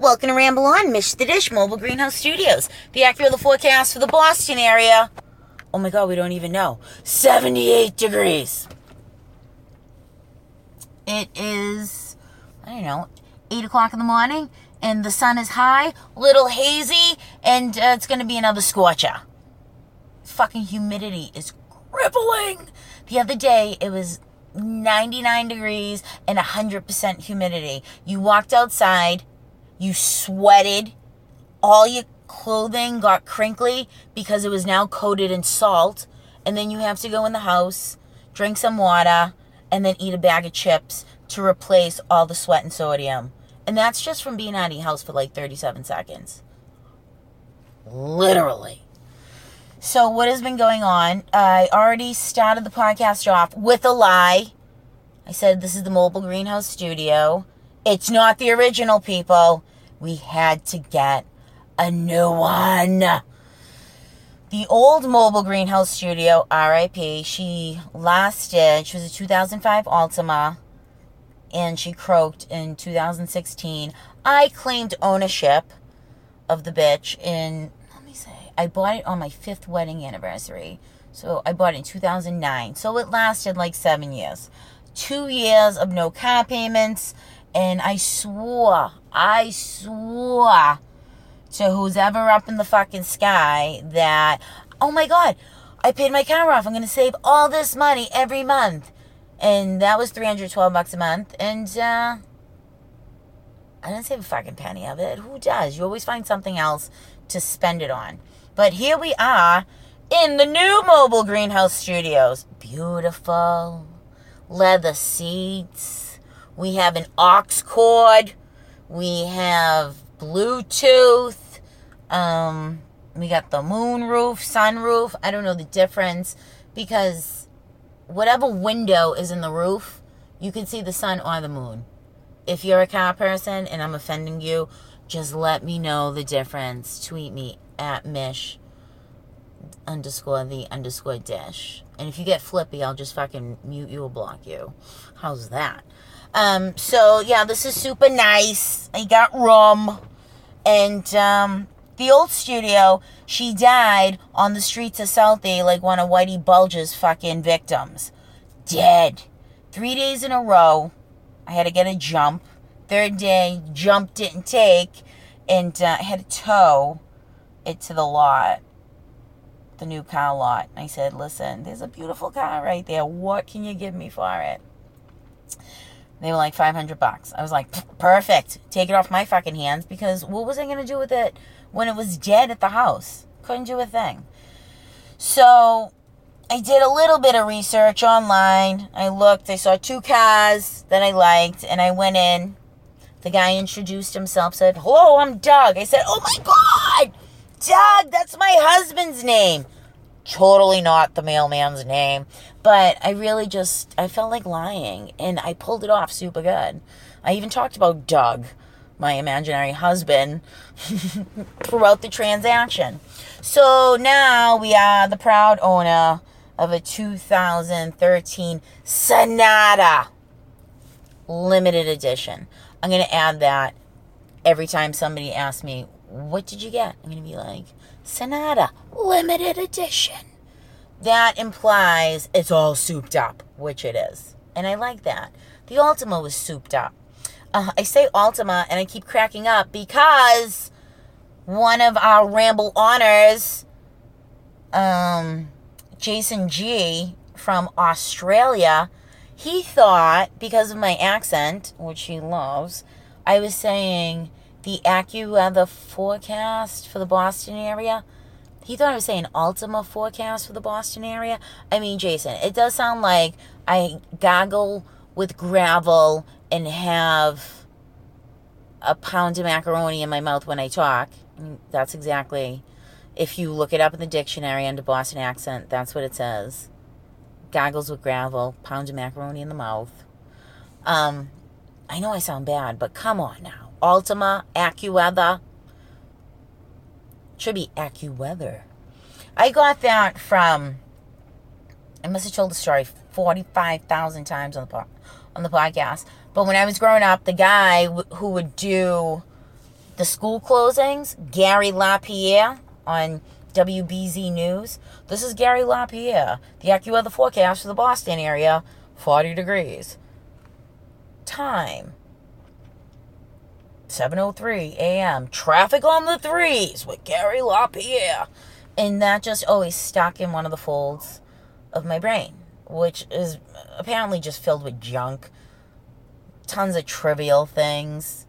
Welcome to Ramble On, Mish the Dish, Mobile Greenhouse Studios. The accurate forecast for the Boston area. Oh my god, we don't even know. 78 degrees. It is, I don't know, 8 o'clock in the morning, and the sun is high, little hazy, and uh, it's going to be another scorcher. Fucking humidity is crippling. The other day, it was 99 degrees and 100% humidity. You walked outside, you sweated, all your clothing got crinkly because it was now coated in salt, and then you have to go in the house, drink some water, and then eat a bag of chips to replace all the sweat and sodium. And that's just from being out of your house for like 37 seconds. Literally. So, what has been going on? I already started the podcast off with a lie. I said this is the mobile greenhouse studio. It's not the original, people. We had to get a new one. The old mobile greenhouse studio, RIP, she lasted, she was a 2005 Altima, and she croaked in 2016. I claimed ownership of the bitch in let me say, I bought it on my fifth wedding anniversary. So I bought it in 2009. So it lasted like seven years. Two years of no car payments. And I swore, I swore to who's ever up in the fucking sky that, oh my God, I paid my car off. I'm going to save all this money every month. And that was 312 bucks a month. And, uh, I didn't save a fucking penny of it. Who does? You always find something else to spend it on. But here we are in the new mobile greenhouse studios. Beautiful leather seats. We have an aux cord. We have Bluetooth. Um, we got the moon roof, sunroof. I don't know the difference because whatever window is in the roof, you can see the sun or the moon. If you're a car person and I'm offending you, just let me know the difference. Tweet me at Mish underscore the underscore dish. And if you get flippy, I'll just fucking mute you or block you. How's that? Um, so yeah, this is super nice. I got rum. And um, the old studio, she died on the streets of Southie like one of Whitey Bulger's fucking victims. Dead. Three days in a row, I had to get a jump. Third day, jump didn't take, and uh, I had to tow it to the lot, the new car lot. And I said, listen, there's a beautiful car right there. What can you give me for it? They were like 500 bucks. I was like, perfect. Take it off my fucking hands because what was I going to do with it when it was dead at the house? Couldn't do a thing. So I did a little bit of research online. I looked, I saw two cars that I liked, and I went in. The guy introduced himself, said, Hello, I'm Doug. I said, Oh my God! Doug, that's my husband's name. Totally not the mailman's name. But I really just, I felt like lying. And I pulled it off super good. I even talked about Doug, my imaginary husband, throughout the transaction. So now we are the proud owner of a 2013 Sonata limited edition. I'm going to add that every time somebody asks me, what did you get? I'm going to be like, Sonata, limited edition. That implies it's all souped up, which it is. And I like that. The Altima was souped up. Uh, I say Altima and I keep cracking up because one of our Ramble honors, um, Jason G from Australia, he thought because of my accent, which he loves, I was saying the AccuWeather forecast for the Boston area. He thought I was saying Altima forecast for the Boston area. I mean, Jason, it does sound like I goggle with gravel and have a pound of macaroni in my mouth when I talk. That's exactly, if you look it up in the dictionary under Boston accent, that's what it says. Goggles with gravel, pound of macaroni in the mouth. Um, I know I sound bad, but come on now. Altima, AccuWeather. Should be AccuWeather. I got that from. I must have told the story forty-five thousand times on the on the podcast. But when I was growing up, the guy w- who would do the school closings, Gary LaPierre on WBZ News. This is Gary LaPierre. The AccuWeather forecast for the Boston area 40 degrees. Time 7:03 a.m. Traffic on the threes with Gary LaPierre, and that just always stuck in one of the folds of my brain, which is apparently just filled with junk, tons of trivial things,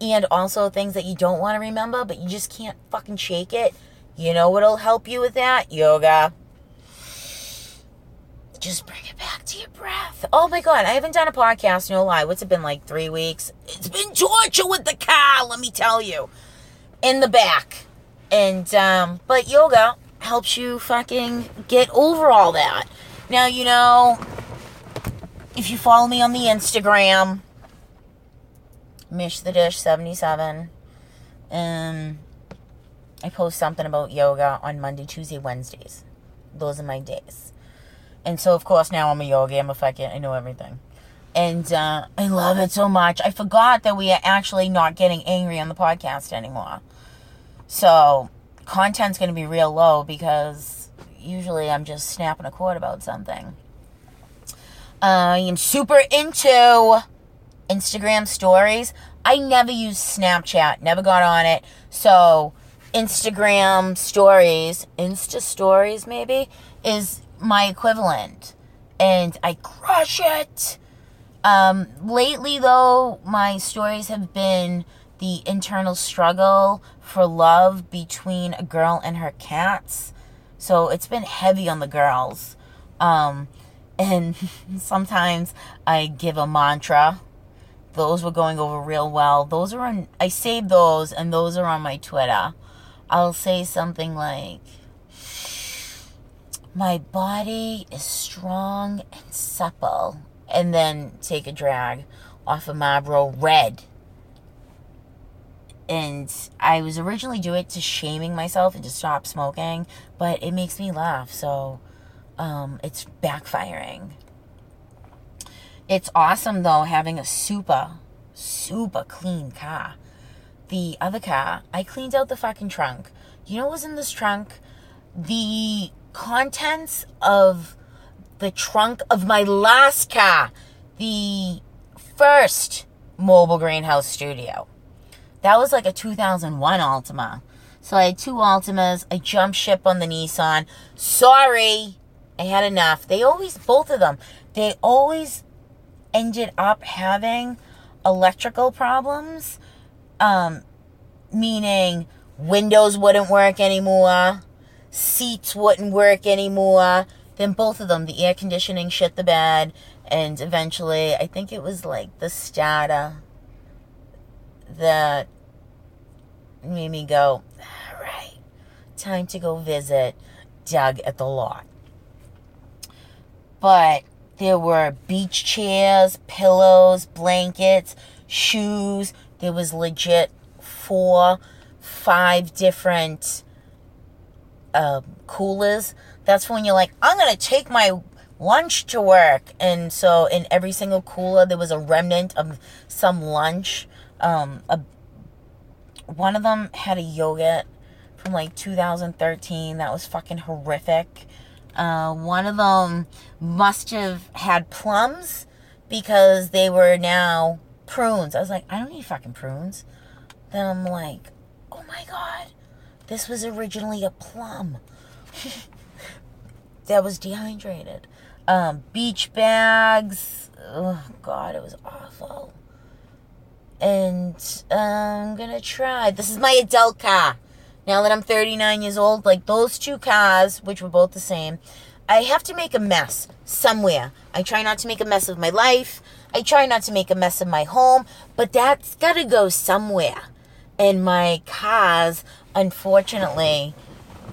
and also things that you don't want to remember, but you just can't fucking shake it. You know what'll help you with that? Yoga. Just bring it back breath. Oh my god, I haven't done a podcast, no lie. What's it been like three weeks? It's been torture with the car, let me tell you. In the back. And um, but yoga helps you fucking get over all that. Now you know if you follow me on the Instagram, Mish the Dish 77. Um I post something about yoga on Monday, Tuesday, Wednesdays. Those are my days. And so, of course, now I'm a yogi. I'm a fucking, I know everything. And uh, I love it so much. I forgot that we are actually not getting angry on the podcast anymore. So, content's going to be real low because usually I'm just snapping a cord about something. I am super into Instagram stories. I never use Snapchat, never got on it. So, Instagram stories, Insta stories maybe, is my equivalent. And I crush it. Um, lately, though, my stories have been the internal struggle for love between a girl and her cats. So it's been heavy on the girls. Um, and sometimes I give a mantra. Those were going over real well. Those are on, I saved those, and those are on my Twitter. I'll say something like, my body is strong and supple. And then take a drag off of Marlboro Red. And I was originally doing it to shaming myself and to stop smoking, but it makes me laugh, so um, it's backfiring. It's awesome though having a super, super clean car. The other car, I cleaned out the fucking trunk. You know what was in this trunk? The contents of the trunk of my last car, the first mobile greenhouse studio. That was like a 2001 Altima. So I had two Altimas. I jumped ship on the Nissan. Sorry, I had enough. They always, both of them, they always ended up having electrical problems. Um, meaning windows wouldn't work anymore seats wouldn't work anymore. Then both of them, the air conditioning shit the bed, and eventually, I think it was like the starter that made me go, all right, time to go visit Doug at the lot. But there were beach chairs, pillows, blankets, shoes. There was legit four, five different uh, coolers, that's when you're like, I'm gonna take my lunch to work. And so in every single cooler, there was a remnant of some lunch. Um, a, one of them had a yogurt from like 2013 that was fucking horrific. Uh, one of them must have had plums because they were now prunes. I was like, I don't need fucking prunes. Then I'm like, oh my god, this was originally a plum that was dehydrated. Um, beach bags. Oh, God, it was awful. And uh, I'm gonna try. This is my adult car. Now that I'm 39 years old, like those two cars, which were both the same, I have to make a mess somewhere. I try not to make a mess of my life. I try not to make a mess of my home, but that's gotta go somewhere. And my cars unfortunately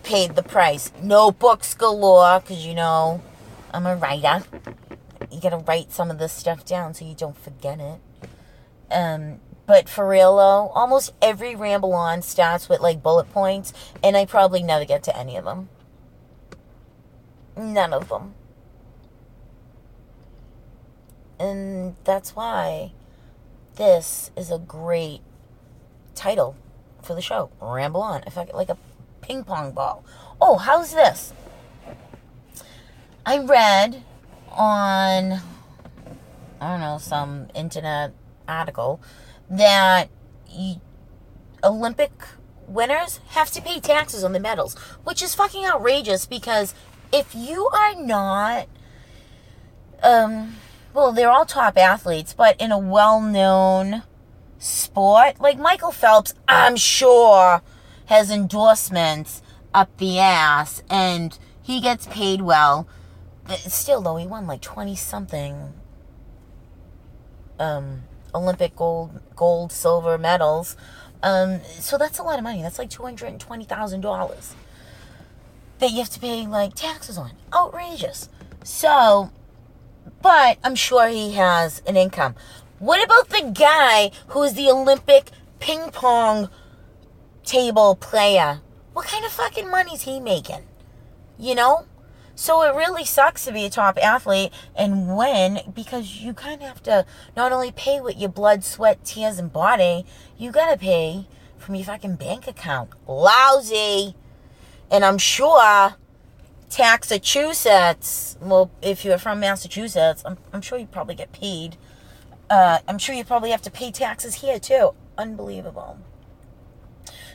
paid the price. Notebooks galore, because you know, I'm a writer. You gotta write some of this stuff down so you don't forget it. Um, but for real though, almost every ramble on starts with like bullet points, and I probably never get to any of them. None of them. And that's why this is a great title for the show. Ramble on. I fuck like a ping pong ball. Oh, how's this? I read on I don't know some internet article that Olympic winners have to pay taxes on the medals, which is fucking outrageous because if you are not um well, they're all top athletes, but in a well-known sport, like Michael Phelps, I'm sure has endorsements up the ass and he gets paid well. But still though, he won like 20 something um Olympic gold, gold, silver medals. Um, so that's a lot of money. That's like two hundred and twenty thousand dollars that you have to pay like taxes on. Outrageous. So, but I'm sure he has an income. What about the guy who is the Olympic ping pong table player? What kind of fucking money's he making? You know? So it really sucks to be a top athlete and win because you kind of have to not only pay with your blood, sweat, tears, and body, you gotta pay from your fucking bank account. Lousy. And I'm sure Massachusetts, well, if you're from Massachusetts, I'm, I'm sure you probably get paid. Uh, I'm sure you probably have to pay taxes here too. Unbelievable.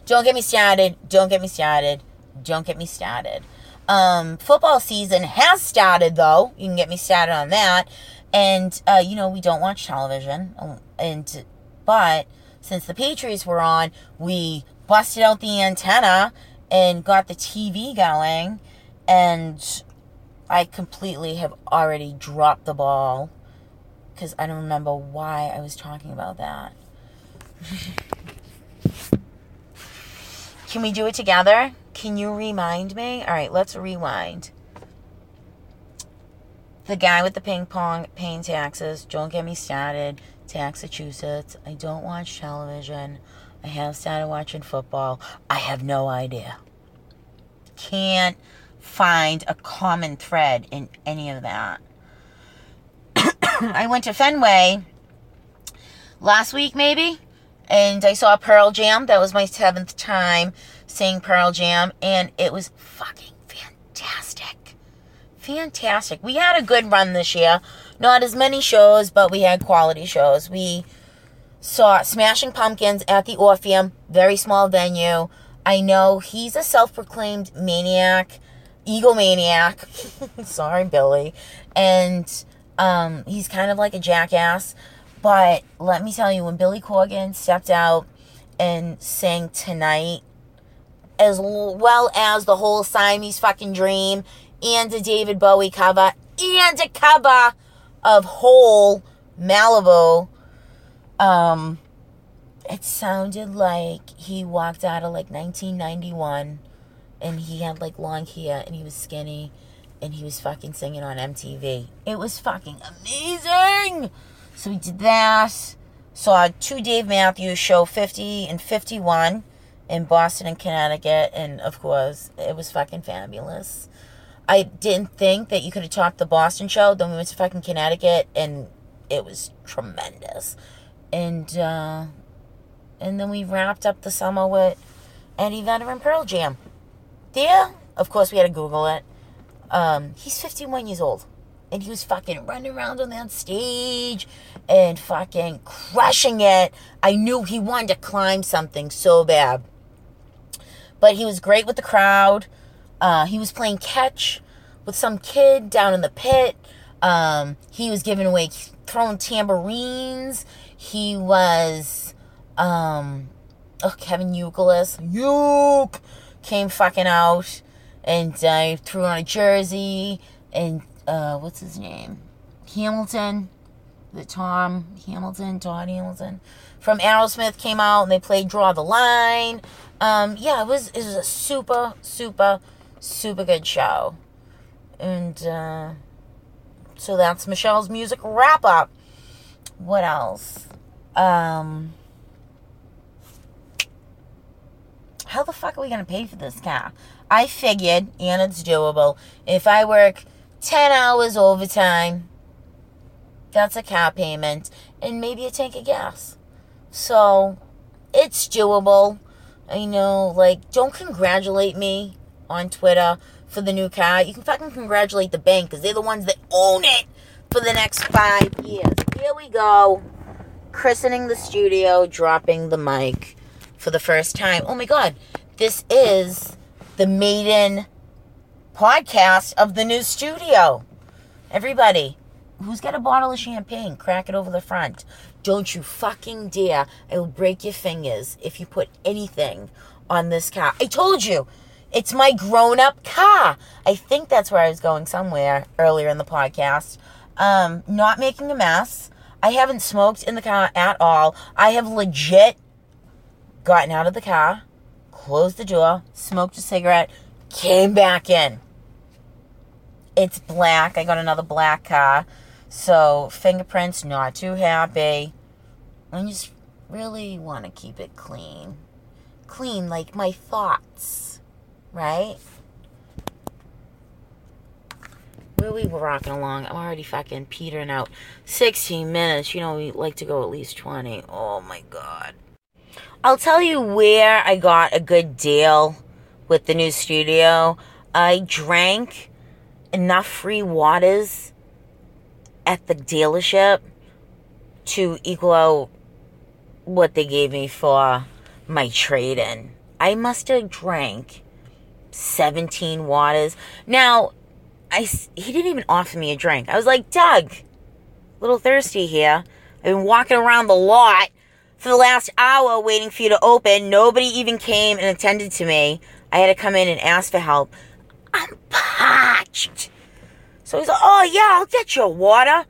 Don't get me started. Don't get me started. Don't get me started. Um, football season has started, though. You can get me started on that. And uh, you know we don't watch television, um, and but since the Patriots were on, we busted out the antenna and got the TV going, and I completely have already dropped the ball because I don't remember why I was talking about that. Can we do it together? Can you remind me? All right, let's rewind. The guy with the ping pong paying taxes. Don't get me started. Massachusetts. I don't watch television. I have started watching football. I have no idea. Can't find a common thread in any of that. I went to Fenway last week, maybe, and I saw Pearl Jam. That was my seventh time seeing Pearl Jam, and it was fucking fantastic. Fantastic. We had a good run this year. Not as many shows, but we had quality shows. We saw Smashing Pumpkins at the Orpheum, very small venue. I know he's a self proclaimed maniac, egomaniac. Sorry, Billy. And um, he's kind of like a jackass. But let me tell you, when Billy Corgan stepped out and sang Tonight, as well as the whole Siamese fucking dream and a David Bowie cover and a cover of Hole Malibu. Um, it sounded like he walked out of like 1991 and he had like long hair and he was skinny and he was fucking singing on MTV. It was fucking amazing. So we did that. Saw two Dave Matthews show 50 and 51 in Boston and Connecticut, and of course, it was fucking fabulous. I didn't think that you could have topped the Boston show. Then we went to fucking Connecticut, and it was tremendous. And uh, and then we wrapped up the summer with Eddie Vedder and Pearl Jam. There, of course, we had to Google it. Um, he's 51 years old, and he was fucking running around on that stage and fucking crushing it. I knew he wanted to climb something so bad but he was great with the crowd. Uh, he was playing catch with some kid down in the pit. Um, he was giving away, throwing tambourines. He was, um, oh, Kevin Youkilis, Uke, came fucking out and I threw on a jersey. And, uh, what's his name? Hamilton. The Tom Hamilton, Todd Hamilton from Aerosmith came out and they played Draw the Line. Um, yeah, it was it was a super, super, super good show. And uh, so that's Michelle's music wrap up. What else? Um, how the fuck are we gonna pay for this car? I figured, and it's doable, if I work 10 hours overtime, that's a car payment, and maybe a tank of gas. So, it's doable. I know, like, don't congratulate me on Twitter for the new car. You can fucking congratulate the bank because they're the ones that own it for the next five years. Here we go. Christening the studio, dropping the mic for the first time. Oh my god, this is the maiden podcast of the new studio. Everybody, who's got a bottle of champagne? Crack it over the front. Don't you fucking dare. I will break your fingers if you put anything on this car. I told you, it's my grown up car. I think that's where I was going somewhere earlier in the podcast. Um, not making a mess. I haven't smoked in the car at all. I have legit gotten out of the car, closed the door, smoked a cigarette, came back in. It's black. I got another black car. So, fingerprints, not too happy. I just really want to keep it clean. Clean like my thoughts, right? Where we were rocking along? I'm already fucking petering out. 16 minutes. You know, we like to go at least 20. Oh my god. I'll tell you where I got a good deal with the new studio. I drank enough free waters at the dealership to equal out what they gave me for my trade in. I must have drank 17 waters. Now, I, he didn't even offer me a drink. I was like, Doug, a little thirsty here. I've been walking around the lot for the last hour waiting for you to open. Nobody even came and attended to me. I had to come in and ask for help. I'm parched. So he's like, oh yeah, I'll get you water.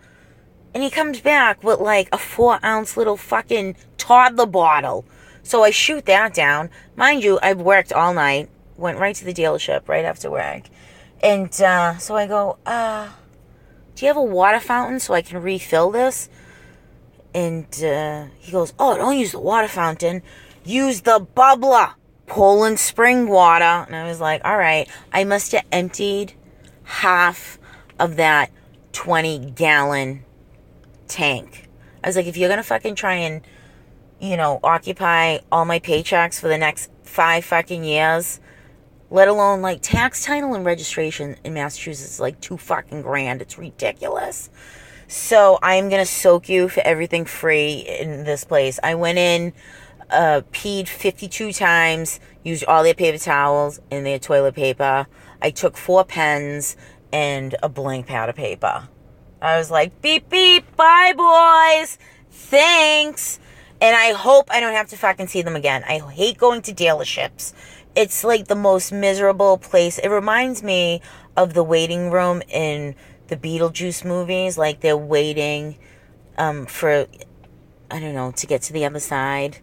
And he comes back with like a four ounce little fucking toddler bottle. So I shoot that down. Mind you, I've worked all night. Went right to the dealership right after work. And uh, so I go, uh, do you have a water fountain so I can refill this? And uh, he goes, oh, don't use the water fountain. Use the bubbler. Poland spring water. And I was like, all right. I must have emptied half of that 20 gallon tank. I was like, if you're to fucking try and, you know, occupy all my paychecks for the next five fucking years, let alone like tax title and registration in Massachusetts is like two fucking grand. It's ridiculous. So I'm to soak you for everything free in this place. I went in, uh, peed 52 times, used all their paper towels and their toilet paper. I took four pens and a blank pad of paper. I was like, beep, beep, bye, boys. Thanks. And I hope I don't have to fucking see them again. I hate going to dealerships. It's like the most miserable place. It reminds me of the waiting room in the Beetlejuice movies. Like they're waiting um, for, I don't know, to get to the other side.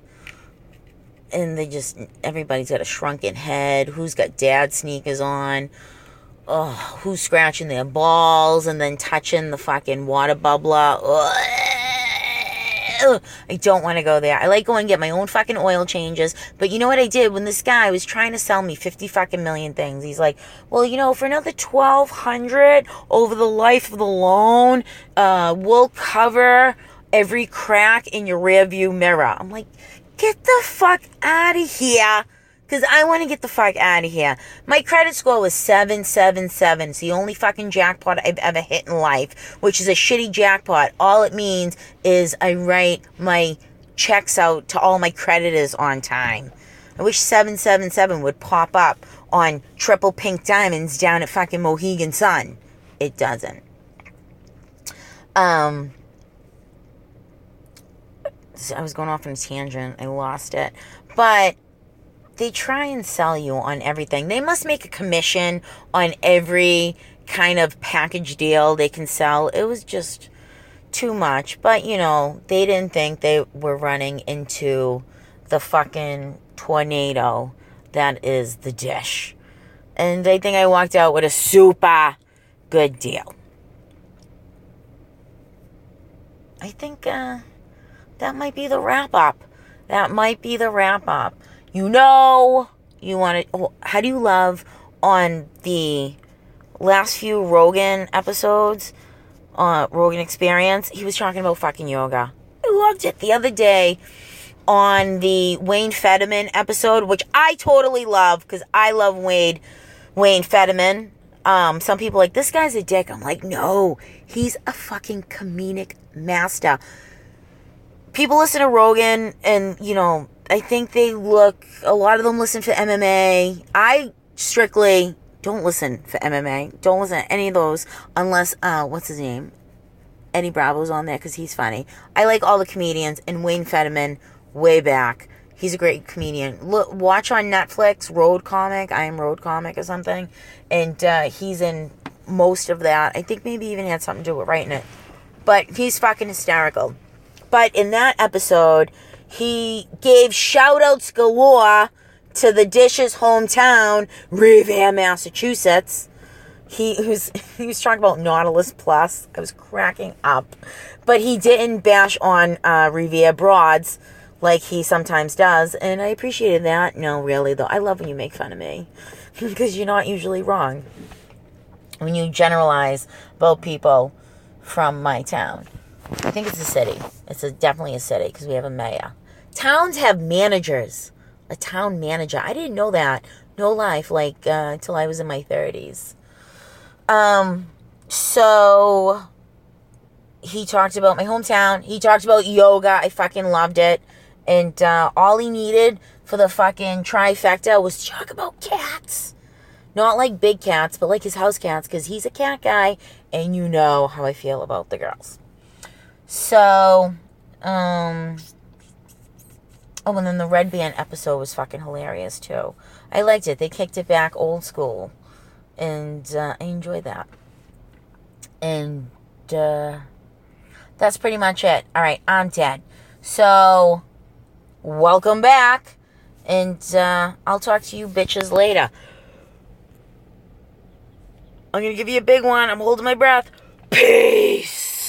And they just, everybody's got a shrunken head. Who's got dad sneakers on? oh, who's scratching their balls and then touching the fucking water bubbler. Ugh. I don't want to go there. I like going get my own fucking oil changes. But you know what I did when this guy was trying to sell me 50 fucking million things? He's like, well, you know, for another 1200 over the life of the loan, uh, we'll cover every crack in your rear view mirror. I'm like, get the fuck out of here because I want to get the fuck out of here. My credit score was 777. It's the only fucking jackpot I've ever hit in life, which is a shitty jackpot. All it means is I write my checks out to all my creditors on time. I wish 777 would pop up on triple pink diamonds down at fucking Mohegan Sun. It doesn't. Um, I was going off on a tangent. I lost it. But they try and sell you on everything. They must make a commission on every kind of package deal they can sell. It was just too much. But, you know, they didn't think they were running into the fucking tornado that is the dish. And I think I walked out with a super good deal. I think uh, that might be the wrap up. That might be the wrap up you know you want to how do you love on the last few rogan episodes uh rogan experience he was talking about fucking yoga i loved it the other day on the Wayne Federman episode, which I totally love because I love Wade Wayne Federman. Um, some people like this guy's a dick. I'm like, no, he's a fucking comedic master. People listen to Rogan, and you know, I think they look. A lot of them listen for MMA. I strictly don't listen for MMA. Don't listen to any of those unless uh, what's his name? Eddie Bravo's on there because he's funny. I like all the comedians, and Wayne Federman way back. He's a great comedian. Look, watch on Netflix Road Comic. I am Road Comic or something, and uh, he's in most of that. I think maybe even had something to do with writing it, but he's fucking hysterical. But in that episode, he gave shout outs galore to the Dish's hometown, Revere, Massachusetts. He was he was talking about Nautilus Plus. I was cracking up, but he didn't bash on uh, Revere Broads like he sometimes does, and I appreciated that. No, really though, I love when you make fun of me because you're not usually wrong when you generalize about people from my town. I think it's a city. It's a, definitely a city because we have a mayor. Towns have managers. A town manager. I didn't know that. No life, like uh, until I was in my thirties. Um, so he talked about my hometown. He talked about yoga. I fucking loved it. And uh, all he needed for the fucking trifecta was talk about cats. Not like big cats, but like his house cats, because he's a cat guy, and you know how I feel about the girls. So, um, oh, and then the Redban episode was fucking hilarious too. I liked it. They kicked it back old school, and uh, I enjoyed that. And uh, that's pretty much it. All right, I'm dead. So, welcome back, and uh, I'll talk to you bitches later. I'm gonna give you a big one. I'm holding my breath. Peace.